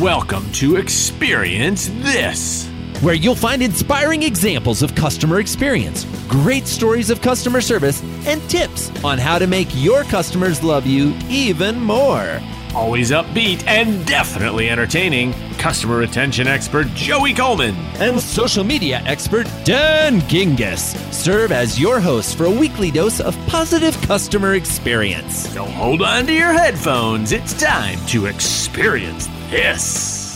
Welcome to Experience This, where you'll find inspiring examples of customer experience, great stories of customer service, and tips on how to make your customers love you even more. Always upbeat and definitely entertaining, customer retention expert Joey Coleman and social media expert Dan Gingiss serve as your hosts for a weekly dose of positive customer experience. So hold on to your headphones. It's time to experience this.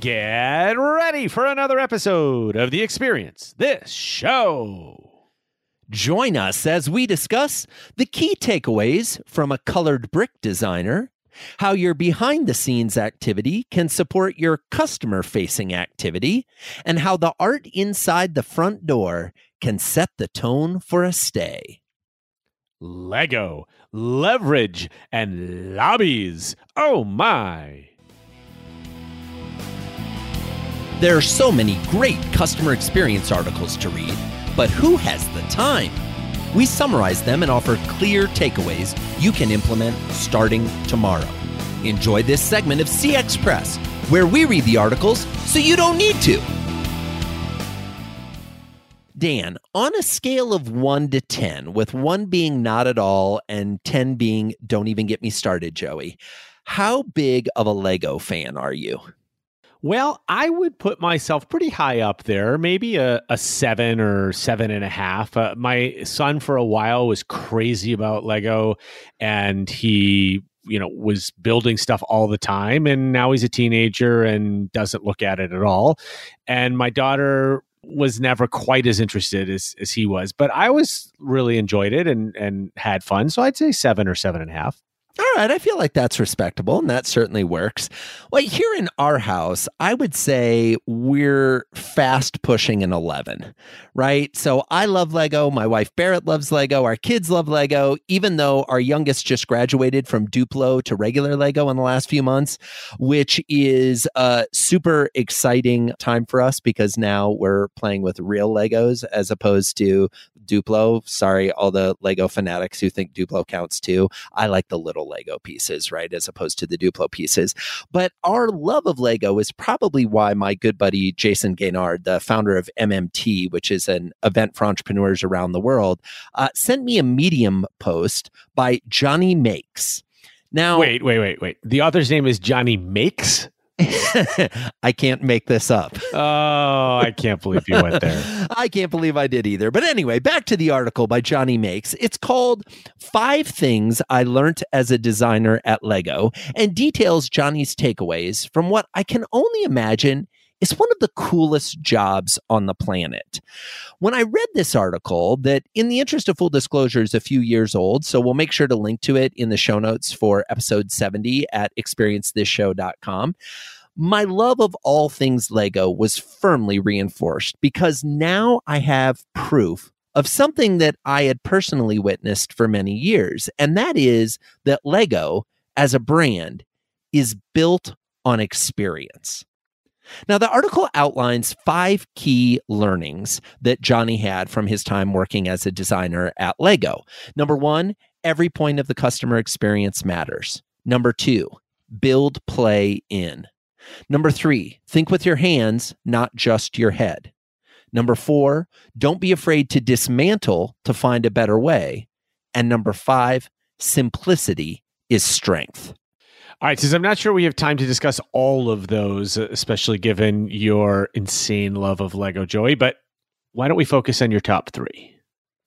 Get ready for another episode of The Experience This Show. Join us as we discuss the key takeaways from a colored brick designer, how your behind the scenes activity can support your customer facing activity, and how the art inside the front door can set the tone for a stay. Lego, leverage, and lobbies. Oh my! There are so many great customer experience articles to read but who has the time? We summarize them and offer clear takeaways you can implement starting tomorrow. Enjoy this segment of CX Press, where we read the articles so you don't need to. Dan, on a scale of 1 to 10, with 1 being not at all and 10 being don't even get me started, Joey, how big of a Lego fan are you? Well, I would put myself pretty high up there, maybe a, a seven or seven and a half. Uh, my son, for a while, was crazy about Lego, and he, you know, was building stuff all the time. And now he's a teenager and doesn't look at it at all. And my daughter was never quite as interested as, as he was, but I was really enjoyed it and and had fun. So I'd say seven or seven and a half. All right, I feel like that's respectable and that certainly works. Well, here in our house, I would say we're fast pushing an 11, right? So I love Lego. My wife Barrett loves Lego. Our kids love Lego, even though our youngest just graduated from Duplo to regular Lego in the last few months, which is a super exciting time for us because now we're playing with real Legos as opposed to Duplo. Sorry, all the Lego fanatics who think Duplo counts too. I like the little Lego pieces, right, as opposed to the Duplo pieces. But our love of Lego is probably why my good buddy Jason Gaignard, the founder of MMT, which is an event for entrepreneurs around the world, uh, sent me a Medium post by Johnny Makes. Now, wait, wait, wait, wait. The author's name is Johnny Makes. I can't make this up. Oh, I can't believe you went there. I can't believe I did either. But anyway, back to the article by Johnny Makes. It's called Five Things I Learned as a Designer at Lego and details Johnny's takeaways from what I can only imagine is one of the coolest jobs on the planet. When I read this article, that in the interest of full disclosure is a few years old, so we'll make sure to link to it in the show notes for episode 70 at experiencethisshow.com. My love of all things Lego was firmly reinforced because now I have proof of something that I had personally witnessed for many years, and that is that Lego as a brand is built on experience. Now, the article outlines five key learnings that Johnny had from his time working as a designer at Lego. Number one, every point of the customer experience matters. Number two, build, play, in. Number three, think with your hands, not just your head. Number four, don't be afraid to dismantle to find a better way. And number five, simplicity is strength. All right, since I'm not sure we have time to discuss all of those, especially given your insane love of Lego, Joey, but why don't we focus on your top three?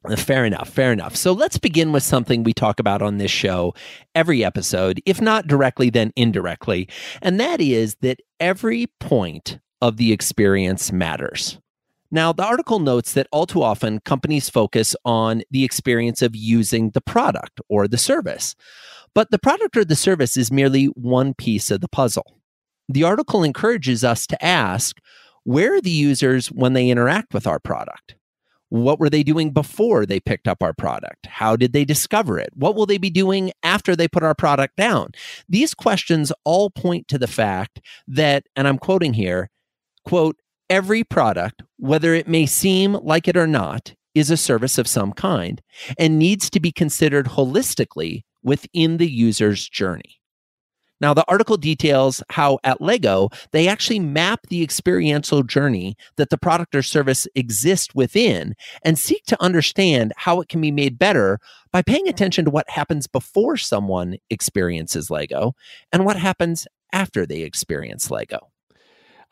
Uh, fair enough. Fair enough. So let's begin with something we talk about on this show every episode, if not directly, then indirectly. And that is that every point of the experience matters. Now, the article notes that all too often companies focus on the experience of using the product or the service. But the product or the service is merely one piece of the puzzle. The article encourages us to ask where are the users when they interact with our product? What were they doing before they picked up our product? How did they discover it? What will they be doing after they put our product down? These questions all point to the fact that, and I'm quoting here, quote, every product, whether it may seem like it or not, is a service of some kind and needs to be considered holistically within the user's journey. Now, the article details how at Lego, they actually map the experiential journey that the product or service exists within and seek to understand how it can be made better by paying attention to what happens before someone experiences Lego and what happens after they experience Lego.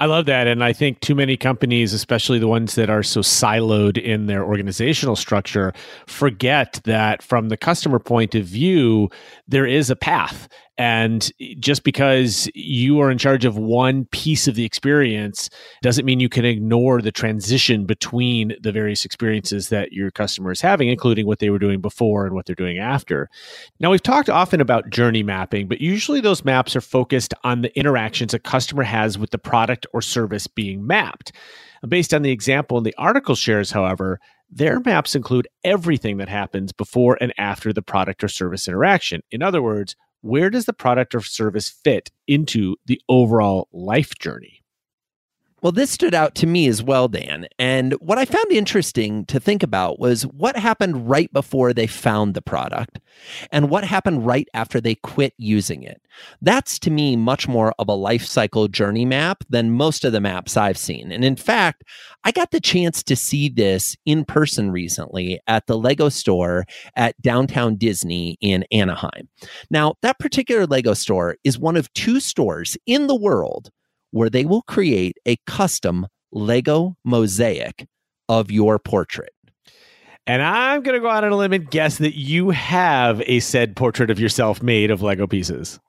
I love that. And I think too many companies, especially the ones that are so siloed in their organizational structure, forget that from the customer point of view, there is a path. And just because you are in charge of one piece of the experience doesn't mean you can ignore the transition between the various experiences that your customer is having, including what they were doing before and what they're doing after. Now, we've talked often about journey mapping, but usually those maps are focused on the interactions a customer has with the product or service being mapped. Based on the example in the article shares, however, their maps include everything that happens before and after the product or service interaction. In other words, where does the product or service fit into the overall life journey? Well, this stood out to me as well, Dan. And what I found interesting to think about was what happened right before they found the product and what happened right after they quit using it. That's to me much more of a life cycle journey map than most of the maps I've seen. And in fact, I got the chance to see this in person recently at the Lego store at downtown Disney in Anaheim. Now, that particular Lego store is one of two stores in the world where they will create a custom Lego mosaic of your portrait. And I'm going to go out on a limb and guess that you have a said portrait of yourself made of Lego pieces.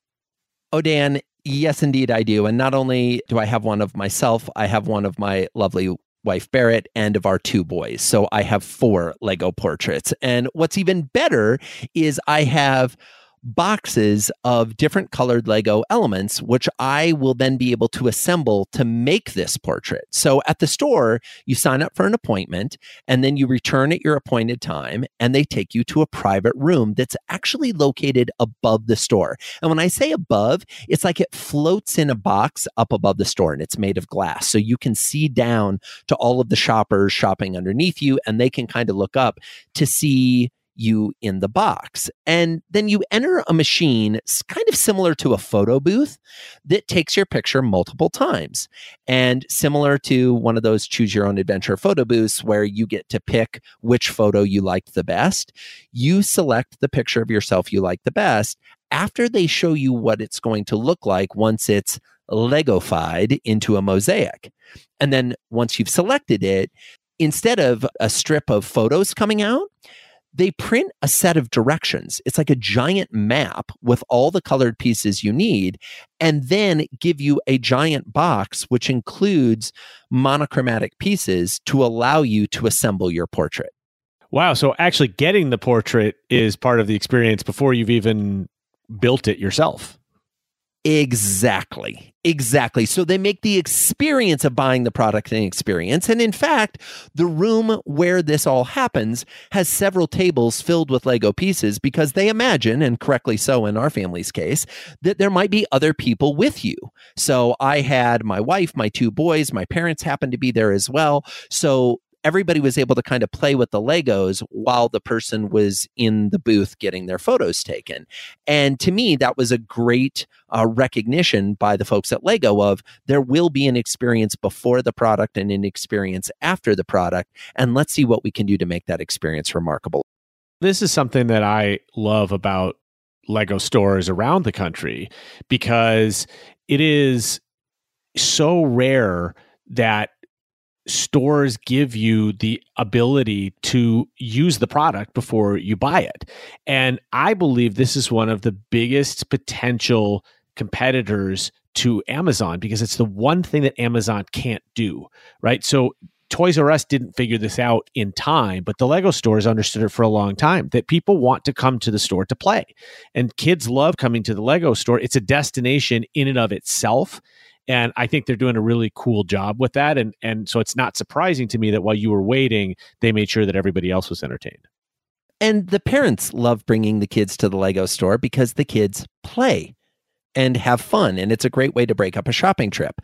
Oh, Dan, yes, indeed, I do. And not only do I have one of myself, I have one of my lovely wife Barrett and of our two boys. So I have four Lego portraits. And what's even better is I have boxes of different colored Lego elements, which I will then be able to assemble to make this portrait. So at the store, you sign up for an appointment and then you return at your appointed time and they take you to a private room that's actually located above the store. And when I say above, it's like it floats in a box up above the store and it's made of glass. So you can see down to all of the shoppers shopping underneath you and they can kind of look up to see you in the box. And then you enter a machine kind of similar to a photo booth that takes your picture multiple times. And similar to one of those choose your own adventure photo booths where you get to pick which photo you liked the best, you select the picture of yourself you like the best after they show you what it's going to look like once it's Legofied into a mosaic. And then once you've selected it, instead of a strip of photos coming out, they print a set of directions. It's like a giant map with all the colored pieces you need, and then give you a giant box which includes monochromatic pieces to allow you to assemble your portrait. Wow. So actually getting the portrait is part of the experience before you've even built it yourself. Exactly. Exactly. So they make the experience of buying the product an experience. And in fact, the room where this all happens has several tables filled with Lego pieces because they imagine, and correctly so in our family's case, that there might be other people with you. So I had my wife, my two boys, my parents happened to be there as well. So everybody was able to kind of play with the Legos while the person was in the booth getting their photos taken. And to me, that was a great uh, recognition by the folks at Lego of there will be an experience before the product and an experience after the product. And let's see what we can do to make that experience remarkable. This is something that I love about Lego stores around the country because it is so rare that stores give you the ability to use the product before you buy it. And I believe this is one of the biggest potential competitors to Amazon because it's the one thing that Amazon can't do, right? So Toys R Us didn't figure this out in time, but the Lego stores understood it for a long time that people want to come to the store to play. And kids love coming to the Lego store. It's a destination in and of itself. And I think they're doing a really cool job with that. And and so it's not surprising to me that while you were waiting, they made sure that everybody else was entertained. And the parents love bringing the kids to the Lego store because the kids play. And have fun. And it's a great way to break up a shopping trip.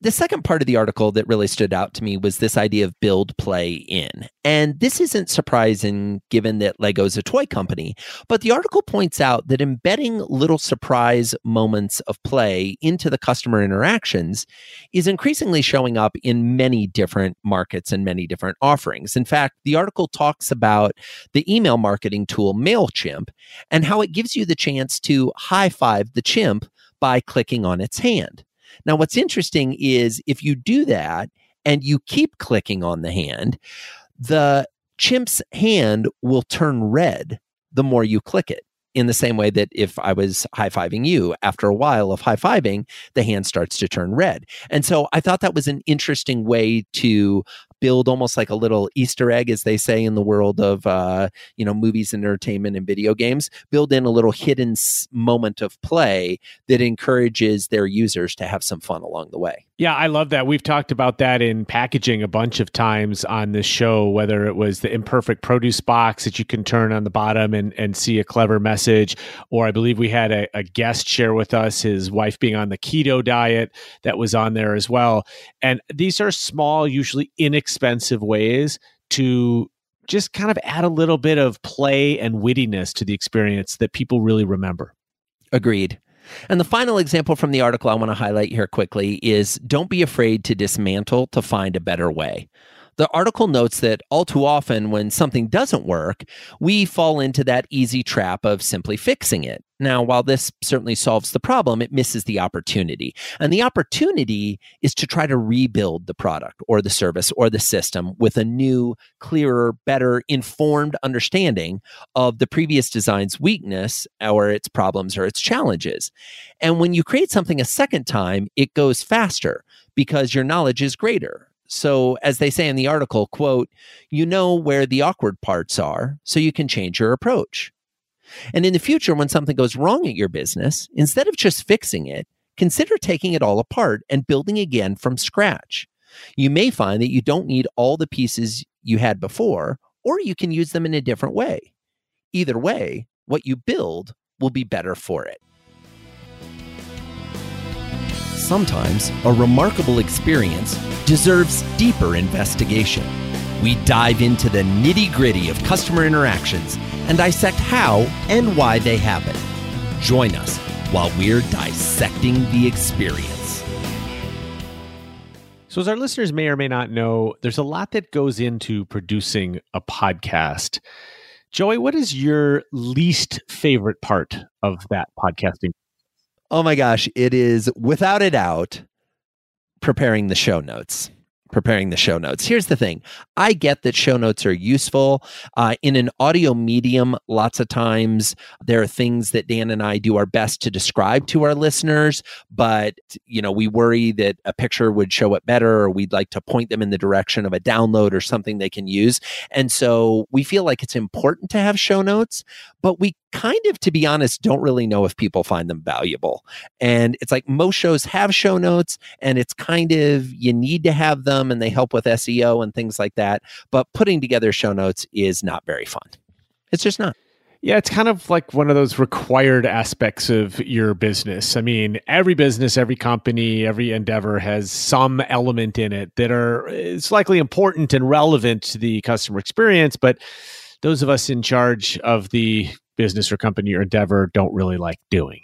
The second part of the article that really stood out to me was this idea of build, play, in. And this isn't surprising given that Lego's a toy company, but the article points out that embedding little surprise moments of play into the customer interactions is increasingly showing up in many different markets and many different offerings. In fact, the article talks about the email marketing tool MailChimp and how it gives you the chance to high five the chimp by clicking on its hand. Now, what's interesting is if you do that and you keep clicking on the hand, the chimp's hand will turn red the more you click it. In the same way that if I was high fiving you, after a while of high fiving, the hand starts to turn red. And so I thought that was an interesting way to build almost like a little Easter egg, as they say in the world of uh, you know movies and entertainment and video games. Build in a little hidden moment of play that encourages their users to have some fun along the way. Yeah, I love that. We've talked about that in packaging a bunch of times on this show, whether it was the imperfect produce box that you can turn on the bottom and, and see a clever message, or I believe we had a, a guest share with us his wife being on the keto diet that was on there as well. And these are small, usually inexpensive ways to just kind of add a little bit of play and wittiness to the experience that people really remember. Agreed. And the final example from the article I want to highlight here quickly is don't be afraid to dismantle to find a better way. The article notes that all too often, when something doesn't work, we fall into that easy trap of simply fixing it. Now, while this certainly solves the problem, it misses the opportunity. And the opportunity is to try to rebuild the product or the service or the system with a new, clearer, better informed understanding of the previous design's weakness or its problems or its challenges. And when you create something a second time, it goes faster because your knowledge is greater so, as they say in the article, quote, you know where the awkward parts are, so you can change your approach. And in the future, when something goes wrong at your business, instead of just fixing it, consider taking it all apart and building again from scratch. You may find that you don't need all the pieces you had before, or you can use them in a different way. Either way, what you build will be better for it sometimes a remarkable experience deserves deeper investigation. We dive into the nitty gritty of customer interactions and dissect how and why they happen. Join us while we're dissecting the experience. So, as our listeners may or may not know, there's a lot that goes into producing a podcast. Joey, what is your least favorite part of that podcasting Oh my gosh, it is without a doubt preparing the show notes preparing the show notes. Here's the thing I get that show notes are useful. Uh, in an audio medium, lots of times there are things that Dan and I do our best to describe to our listeners, but you know, we worry that a picture would show it better or we'd like to point them in the direction of a download or something they can use. And so we feel like it's important to have show notes, but we kind of, to be honest, don't really know if people find them valuable. And it's like most shows have show notes, and it's kind of you need to have them and they help with SEO and things like that. But putting together show notes is not very fun. It's just not. Yeah, it's kind of like one of those required aspects of your business. I mean, every business, every company, every endeavor has some element in it that are it's likely important and relevant to the customer experience, but those of us in charge of the business or company or endeavor don't really like doing.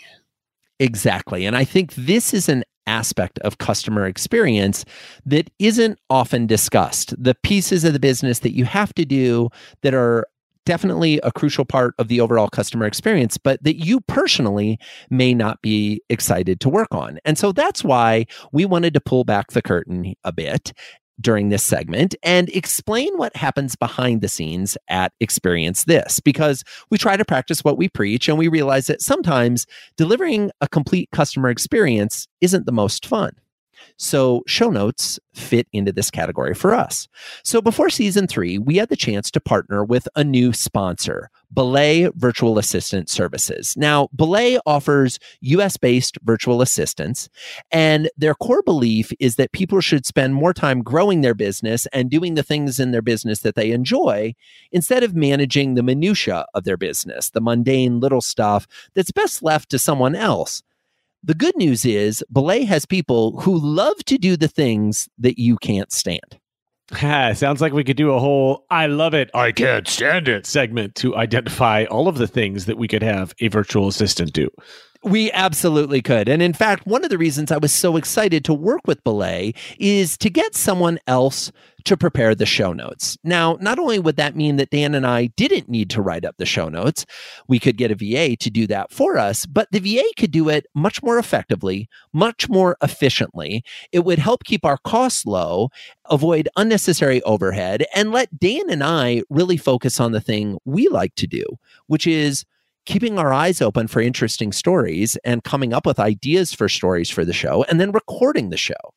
Exactly. And I think this is an aspect of customer experience that isn't often discussed. The pieces of the business that you have to do that are definitely a crucial part of the overall customer experience, but that you personally may not be excited to work on. And so that's why we wanted to pull back the curtain a bit during this segment and explain what happens behind the scenes at Experience This because we try to practice what we preach and we realize that sometimes delivering a complete customer experience isn't the most fun. So, show notes fit into this category for us. So, before season three, we had the chance to partner with a new sponsor, Belay Virtual Assistant Services. Now, Belay offers US based virtual assistants, and their core belief is that people should spend more time growing their business and doing the things in their business that they enjoy instead of managing the minutiae of their business, the mundane little stuff that's best left to someone else The good news is Belay has people who love to do the things that you can't stand. Sounds like we could do a whole I love it, I can't stand it segment to identify all of the things that we could have a virtual assistant do. We absolutely could. And in fact, one of the reasons I was so excited to work with Belay is to get someone else to prepare the show notes. Now, not only would that mean that Dan and I didn't need to write up the show notes, we could get a VA to do that for us, but the VA could do it much more effectively, much more efficiently. It would help keep our costs low, avoid unnecessary overhead, and let Dan and I really focus on the thing we like to do, which is keeping our eyes open for interesting stories and coming up with ideas for stories for the show and then recording the show.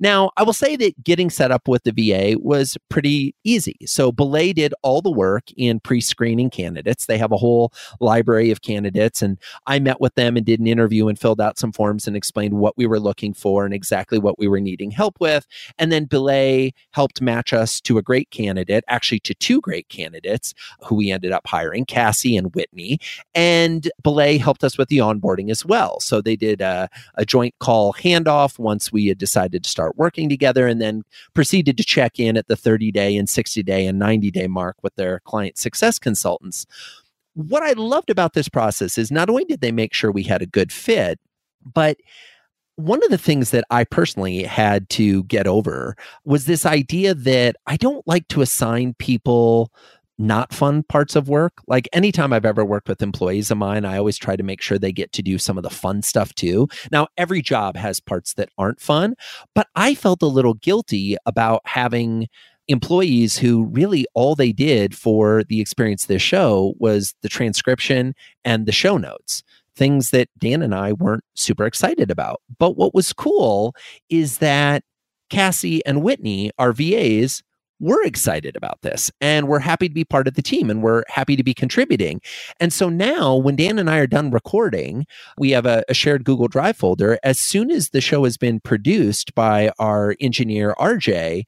Now, I will say that getting set up with the VA was pretty easy. So Belay did all the work in pre-screening candidates. They have a whole library of candidates and I met with them and did an interview and filled out some forms and explained what we were looking for and exactly what we were needing help with. And then Belay helped match us to a great candidate, actually to two great candidates who we ended up hiring, Cassie and Whitney. And Belay helped us with the onboarding as well. So they did a, a joint call handoff once we had decided to start working together and then proceeded to check in at the 30 day and 60 day and 90 day mark with their client success consultants. What I loved about this process is not only did they make sure we had a good fit, but one of the things that I personally had to get over was this idea that I don't like to assign people not fun parts of work. Like anytime I've ever worked with employees of mine, I always try to make sure they get to do some of the fun stuff too. Now, every job has parts that aren't fun, but I felt a little guilty about having employees who really all they did for the experience of this show was the transcription and the show notes things that Dan and I weren't super excited about. But what was cool is that Cassie and Whitney, our VAs, we're excited about this and we're happy to be part of the team and we're happy to be contributing. And so now, when Dan and I are done recording, we have a, a, shared Google Drive folder. As soon as the show has been produced by our engineer, RJ,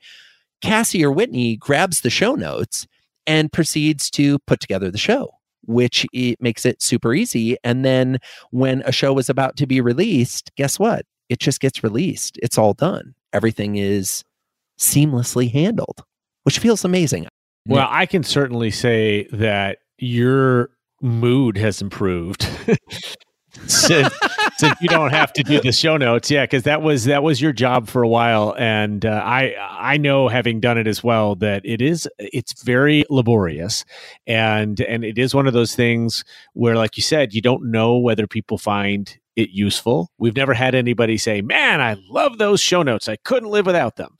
Cassie or Whitney grabs the show notes and proceeds to put together the show. Which it makes it super easy. And then when a show is about to be released, guess what? It just gets released. It's all done. Everything is seamlessly handled which feels amazing. Well, I can certainly say that your mood has improved. since, since you don't have to do the show notes. Yeah because that was that was your job for a while. And uh, i i know having done it as well that it is it's very laborious. And and it is one of those things where like you said you don't know whether people find it useful. We've never had anybody say man i love those show notes. I couldn't live without them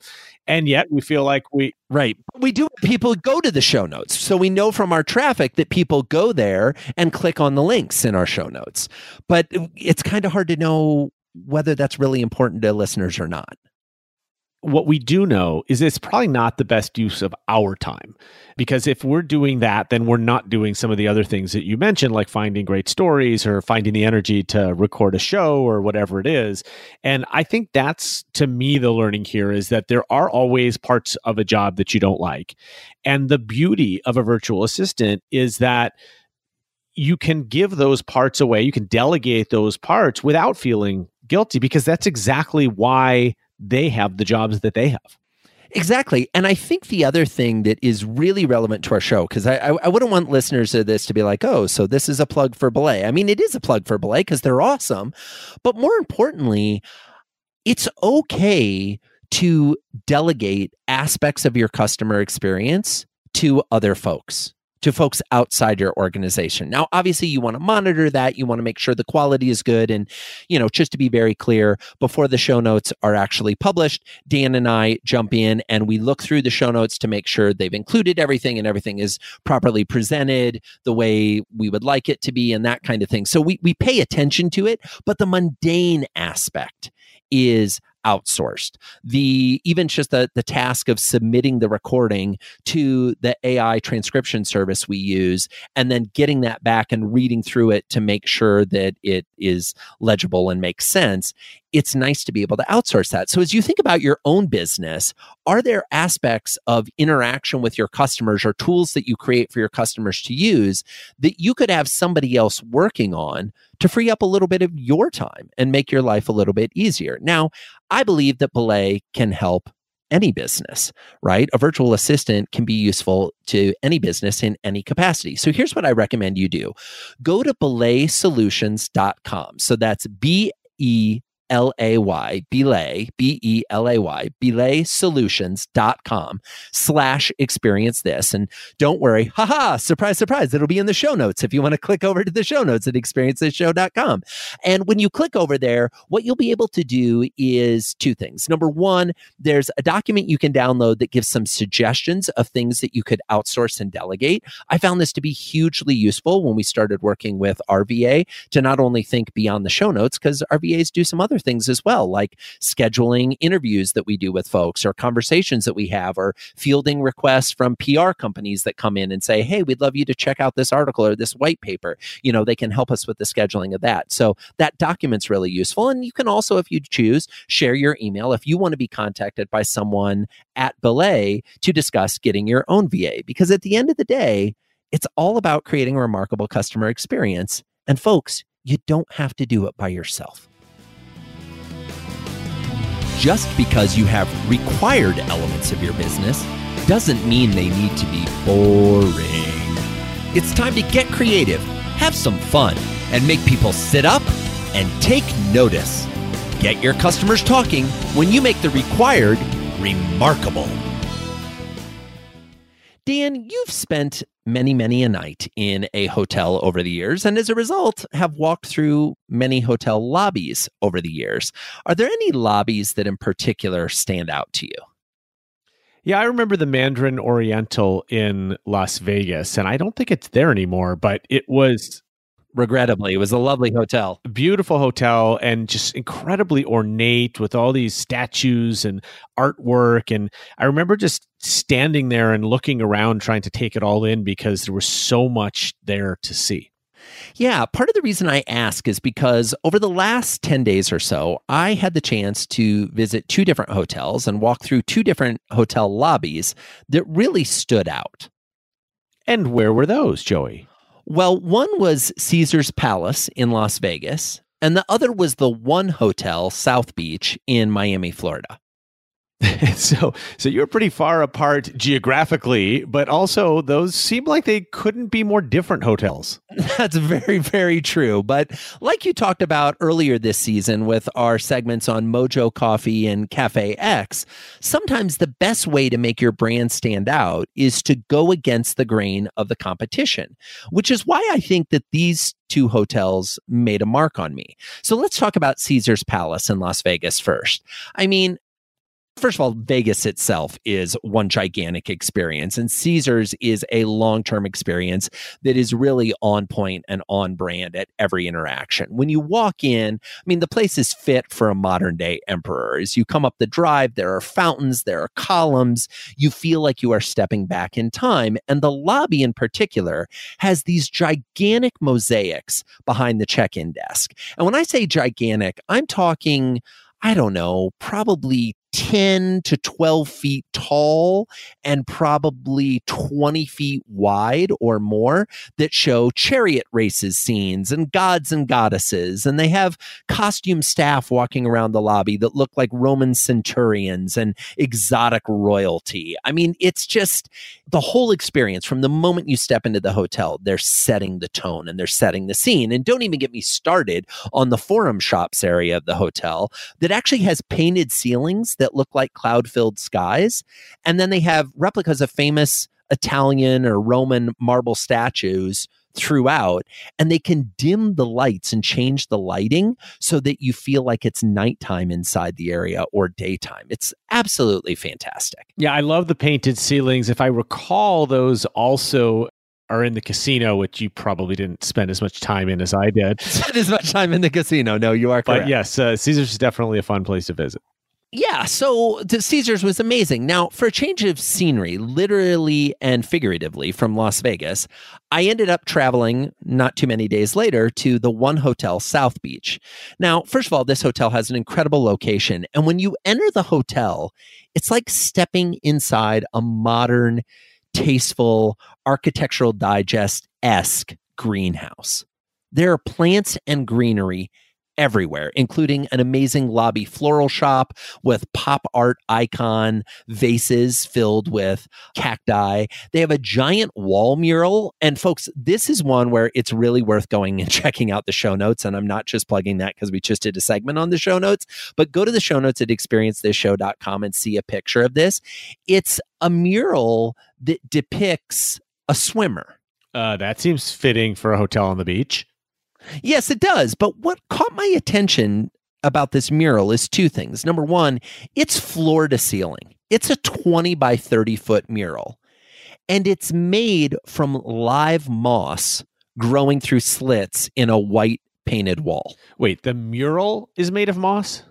and yet we feel like we right. We do people go to the show notes. So we know from our traffic that people go there and click on the links in our show notes. But it's kind of hard to know whether that's really important to listeners or not what we do know is it's probably not the best use of our time. Because if we're doing that then we're not doing some of the other things that you mentioned like finding great stories or finding the energy to record a show or whatever it is. And i think that's to me the learning here is that there are always parts of a job that you don't like. And the beauty of a virtual assistant is that you can give those parts away you can delegate those parts without feeling guilty because that's exactly why they have the jobs that they have. Exactly. And I think the other thing that is really relevant to our show, because I, I, I, wouldn't want listeners of this to be like, oh, so this is a plug for Belay. I mean, it is a plug for Belay because they're awesome. But more importantly, it's okay to delegate aspects of your customer experience to other folks to folks outside your organization. Now, obviously, you want to monitor that. You want to make sure the quality is good. And, you know, just to be very clear, before the show notes are actually published, Dan and I jump in and we look through the show notes to make sure they've included everything and everything is properly presented the way we would like it to be and that kind of thing. So we, we pay attention to it, but the mundane aspect is outsourced. The even just the the task of submitting the recording to the AI transcription service we use and then getting that back and reading through it to make sure that it is legible and makes sense it's nice to be able to outsource that. So, as you think about your own business, are there aspects of interaction with your customers or tools that you create for your customers to use that you could have somebody else working on to free up a little bit of your time and make your life a little bit easier? Now, I believe that Belay can help any business, right? A virtual assistant can be useful to any business in any capacity. So here's what I recommend you do go to belaysolutions.com. So that's B E L A Y, Belay, B E L A Y, belaysolutions.com slash experience this. And don't worry, haha, surprise, surprise, it'll be in the show notes if you want to click over to the show notes at experiencethisshow.com. And when you click over there, what you'll be able to do is two things. Number one, there's a document you can download that gives some suggestions of things that you could outsource and delegate. I found this to be hugely useful when we started working with RVA to not only think beyond the show notes, because RVAs do some other things as well, like scheduling interviews that we do with folks or conversations that we have or fielding requests from PR companies that come in and say, hey, we'd love you to check out this article or this white paper. You know, they can help us with the scheduling of that. So that document's really useful. And you can also, if you choose, share your email if you want to be contacted by someone at Belay to discuss getting your own VA. Because at the end of the day, it's all about creating a remarkable customer experience. And folks, you don't have to do it by yourself just because you have required elements of your business doesn't mean they need to be boring. It's time to get creative, have some fun, and make people sit up and take notice. Get your customers talking when you make the required remarkable. Dan, you've spent many, many a night in a hotel over the years, and as a result, have walked through many hotel lobbies over the years. Are there any lobbies that in particular stand out to you? Yeah, I remember the Mandarin Oriental in Las Vegas, and I don't think it's there anymore, but it was regrettably. It was a lovely hotel. Beautiful hotel and just incredibly ornate with all these statues and artwork. And I remember just standing there and looking around trying to take it all in because there was so much there to see. Yeah, part of the reason I ask is because over the last 10 days or so, I had the chance to visit two different hotels and walk through two different hotel lobbies that really stood out. And where were those, Joey? Well, one was Caesar's Palace in Las Vegas, and the other was the One Hotel South Beach in Miami, Florida. so so you're pretty far apart geographically but also those seem like they couldn't be more different hotels that's very very true but like you talked about earlier this season with our segments on mojo coffee and cafe x sometimes the best way to make your brand stand out is to go against the grain of the competition which is why i think that these two hotels made a mark on me. So let's talk about Caesar's Palace in Las Vegas first. I mean, first of all, Vegas itself is one gigantic experience, and Caesars is a long term experience that is really on point and on brand at every interaction. When you walk in, I mean, the place is fit for a modern day emperor. As you come up the drive, there are fountains, there are columns. You feel like you are stepping back in time. And the lobby in particular has these gigantic mosaics behind the check in desk. And when I say gigantic, I'm talking. I don't know, probably 10 to 12 feet tall and probably 20 feet wide or more that show chariot races scenes and gods and goddesses. And they have costume staff walking around the lobby that look like Roman centurions and exotic royalty. I mean, it's just the whole experience from the moment you step into the hotel, they're setting the tone and they're setting the scene. And don't even get me started on the forum shops area of the hotel that actually has painted ceilings that look like cloud filled skies. And then they have replicas of famous Italian or Roman marble statues throughout and they can dim the lights and change the lighting so that you feel like it's nighttime inside the area or daytime. It's absolutely fantastic. Yeah, I love the painted ceilings. If I recall, those also are in the casino, which you probably didn't spend as much time in as I did. Spend as much time in the casino. No, you are correct. But yes, uh, Caesars is definitely a fun place to visit. Yeah, so the Caesars was amazing. Now, for a change of scenery, literally and figuratively from Las Vegas, I ended up traveling not too many days later to the One Hotel South Beach. Now, first of all, this hotel has an incredible location. And when you enter the hotel, it's like stepping inside a modern, tasteful, architectural digest esque greenhouse. There are plants and greenery everywhere, including an amazing lobby floral shop with pop art icon vases filled with cacti. They have a giant wall mural. And folks, this is one where it's really worth going and checking out the show notes. And I'm not just plugging that because we just did a segment on the show notes, but go to the show notes at experiencethisshow.com and see a picture of this. It's a mural that depicts a swimmer. Uh, that seems fitting for a hotel on the beach. Yes, it does. But what caught my attention about this mural is two things. Number one, it's floor to ceiling, it's a 20 by 30 foot mural, and it's made from live moss growing through slits in a white painted wall. Wait, the mural is made of moss?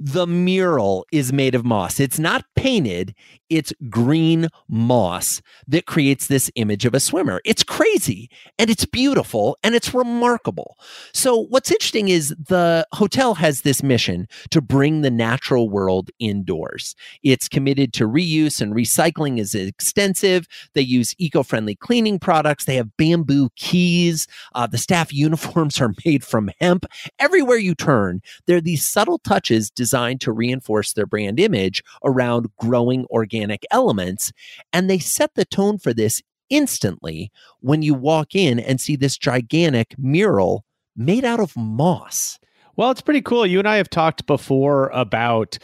The mural is made of moss. It's not painted, it's green moss that creates this image of a swimmer. It's crazy and it's beautiful and it's remarkable. So, what's interesting is the hotel has this mission to bring the natural world indoors. It's committed to reuse and recycling is extensive. They use eco friendly cleaning products, they have bamboo keys. Uh, the staff uniforms are made from hemp. Everywhere you turn, there are these subtle touches designed to reinforce their brand image around growing organic elements. And they set the tone for this instantly when you walk in and see this gigantic mural made out of moss. Well, it's pretty cool. You and I have talked before about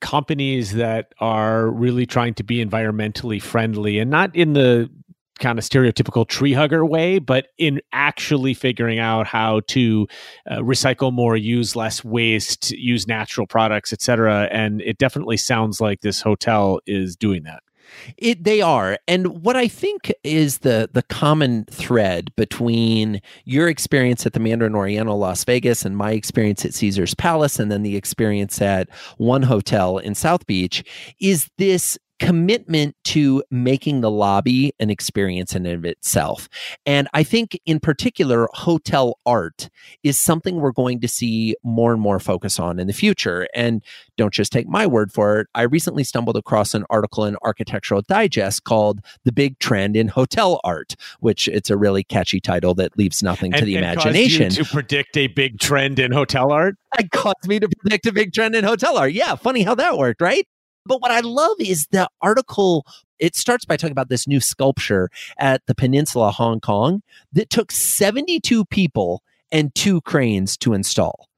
companies that are really trying to be environmentally friendly and not in the kind of stereotypical tree hugger way, but in actually figuring out how to uh, recycle more, use less waste, use natural products, etc. And it definitely sounds like this hotel is doing that. It they are. And what I think is the the common thread between your experience at the Mandarin Oriental Las Vegas and my experience at Caesar's Palace and then the experience at one hotel in South Beach is this commitment to making the lobby an experience in of itself. And I think in particular, hotel art is something we're going to see more and more focus on in the future. And don't just take my word for it. I recently stumbled across an article in Architectural Digest called The Big Trend in Hotel Art, which it's a really catchy title that leaves nothing and, to the imagination. to predict a big trend in hotel art? It caused me to predict a big trend in hotel art. Yeah, funny how that worked, right? But what I love is the article. It starts by talking about this new sculpture at the Peninsula, Hong Kong, that took 72 people and two cranes to install.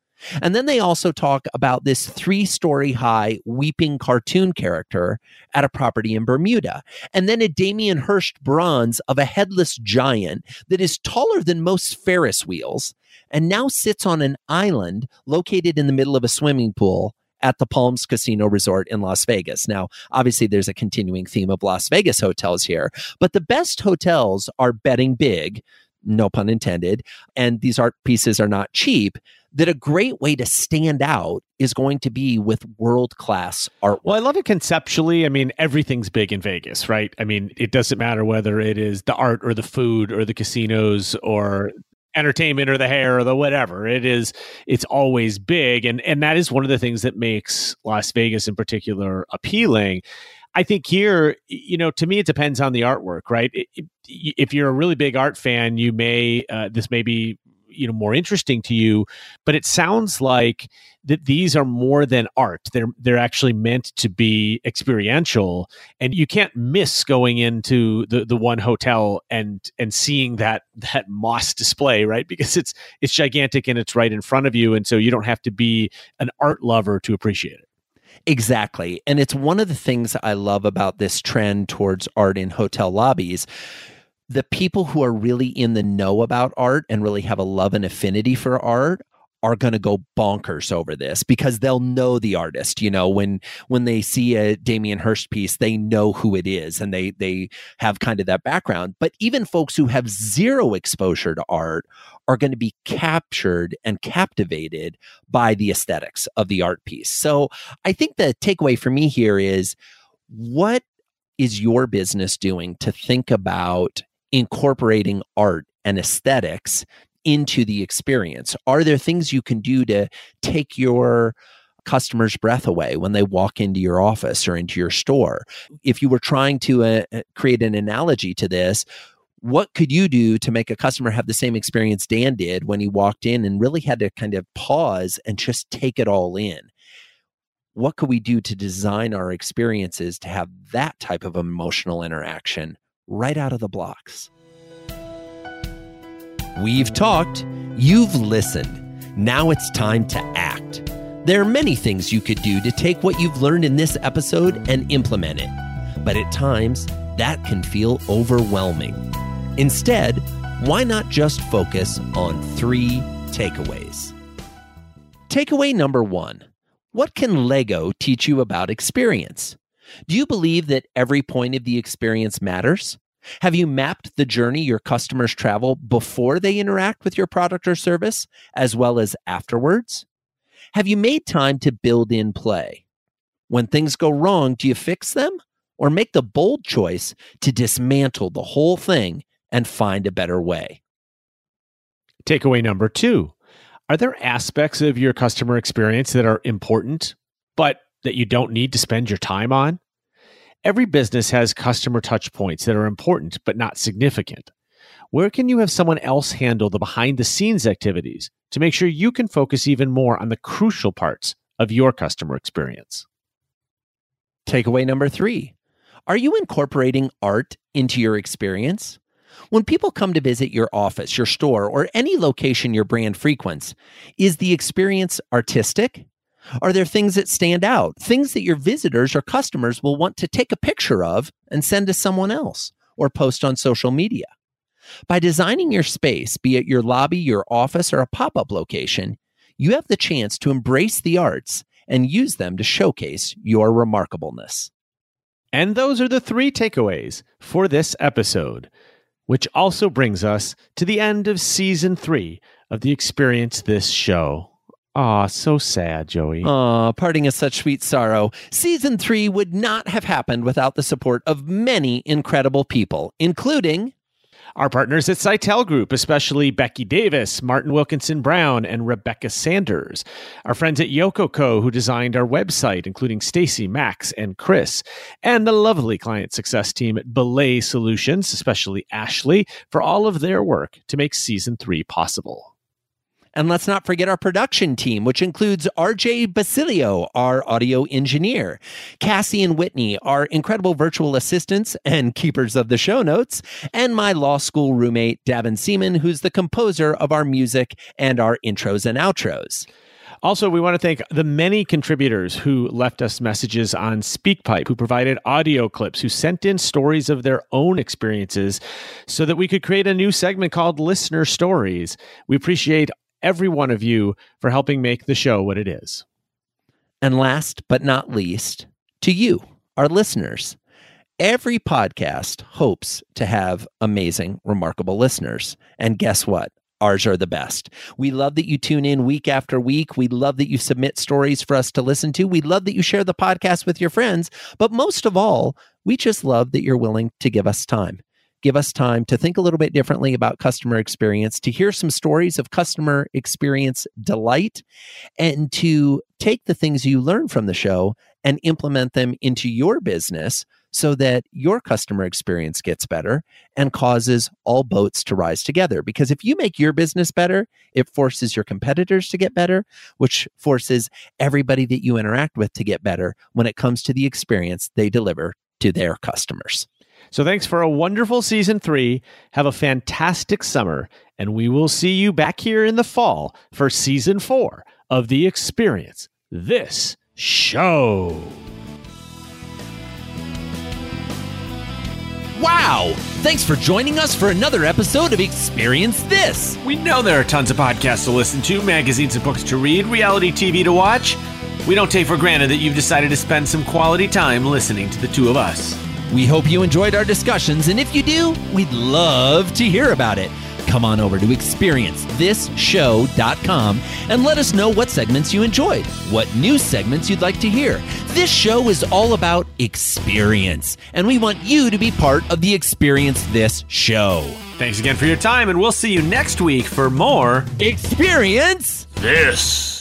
And then they also talk about this three story high weeping cartoon character at a property in Bermuda. And then a Damien Hirst bronze of a headless giant that is taller than most Ferris wheels and now sits on an island located in the middle of a swimming pool at the Palms Casino Resort in Las Vegas. Now, obviously, there's a continuing theme of Las Vegas hotels here, but the best hotels are betting big, no pun intended, and these art pieces are not cheap. That a great way to stand out is going to be with world class art. Well, I love it conceptually. I mean, everything's big in Vegas, right? I mean, it doesn't matter whether it is the art or the food or the casinos or entertainment or the hair or the whatever. It is it's always big and and that is one of the things that makes las vegas in particular appealing. I think here you know to me it depends on the artwork right? If you're a really big art fan you may uh, this may be you know more interesting to you but it sounds like that these are more than art. They're they're actually meant to be experiential and you can't miss going into the the one hotel and and seeing that that moss display right? Because it's it's gigantic and it's right in front of you and so you don't have to be an art lover to appreciate it. Exactly. And it's one of the things I love about this trend towards art in hotel lobbies the people who are really in the know about art and really have a love and affinity for art are going to go bonkers over this because they'll know the artist you know when when they see a Damien Hirst piece they know who it is and they they have kind of that background. But even folks who have zero exposure to art are going to be captured and captivated by the aesthetics of the art piece. So i think the takeaway for me here is what is your business doing to think about incorporating art and aesthetics into the experience? Are there things you can do to take your customer's breath away when they walk into your office or into your store? If you were trying to uh, uh, create an analogy to this, what could you do to make a customer have the same experience Dan did when he walked in and really had to kind of pause and just take it all in? What could we do to design our experiences to have that type of emotional interaction right out of the blocks? We've talked, you've listened. Now it's time to act. There are many things you could do to take what you've learned in this episode and implement it, but at times that can feel overwhelming. Instead, why not just focus on three takeaways? Takeaway number one What can Lego teach you about experience? Do you believe that every point of the experience matters? Have you mapped the journey your customers travel before they interact with your product or service, as well as afterwards? Have you made time to build in play? When things go wrong, do you fix them or make the bold choice to dismantle the whole thing and find a better way? Takeaway number two Are there aspects of your customer experience that are important, but that you don't need to spend your time on? Every business has customer touch points that are important but not significant. Where can you have someone else handle the behind the scenes activities to make sure you can focus even more on the crucial parts of your customer experience? Takeaway number three Are you incorporating art into your experience? When people come to visit your office, your store, or any location your brand frequents, is the experience artistic? Are there things that stand out? Things that your visitors or customers will want to take a picture of and send to someone else or post on social media? By designing your space, be it your lobby, your office, or a pop up location, you have the chance to embrace the arts and use them to showcase your remarkableness. And those are the three takeaways for this episode, which also brings us to the end of season three of the Experience This Show. Aw, so sad, Joey. Aw, parting is such sweet sorrow. Season three would not have happened without the support of many incredible people, including our partners at Sitel Group, especially Becky Davis, Martin Wilkinson Brown, and Rebecca Sanders. Our friends at Yococo, who designed our website, including Stacy, Max, and Chris. And the lovely client success team at Belay Solutions, especially Ashley, for all of their work to make season three possible. And let's not forget our production team, which includes RJ Basilio, our audio engineer, Cassie and Whitney, our incredible virtual assistants and keepers of the show notes, and my law school roommate, Davin Seaman, who's the composer of our music and our intros and outros. Also, we want to thank the many contributors who left us messages on SpeakPipe, who provided audio clips, who sent in stories of their own experiences so that we could create a new segment called Listener Stories. We appreciate every one of you for helping make the show what it is. And last but not least, to you, our listeners. Every podcast hopes to have amazing, remarkable listeners. And guess what? Ours are the best. We love that you tune in week after week. We love that you submit stories for us to listen to. We love that you share the podcast with your friends. But most of all, we just love that you're willing to give us time give us time to think a little bit differently about customer experience, to hear some stories of customer experience delight, and to take the things you learn from the show and implement them into your business so that your customer experience gets better and causes all boats to rise together. Because if you make your business better, it forces your competitors to get better, which forces everybody that you interact with to get better when it comes to the experience they deliver to their customers. So thanks for a wonderful season three. Have a fantastic summer, and we will see you back here in the fall for season four of The Experience. This show. Wow! Thanks for joining us for another episode of Experience This. We know there are tons of podcasts to listen to, magazines and books to read, reality TV to watch. We don't take for granted that you've decided to spend some quality time listening to the two of us. We hope you enjoyed our discussions, and if you do, we'd love to hear about it. Come on over to experiencethisshow.com and let us know what segments you enjoyed, what new segments you'd like to hear. This show is all about experience, and we want you to be part of the Experience This show. Thanks again for your time, and we'll see you next week for more Experience This.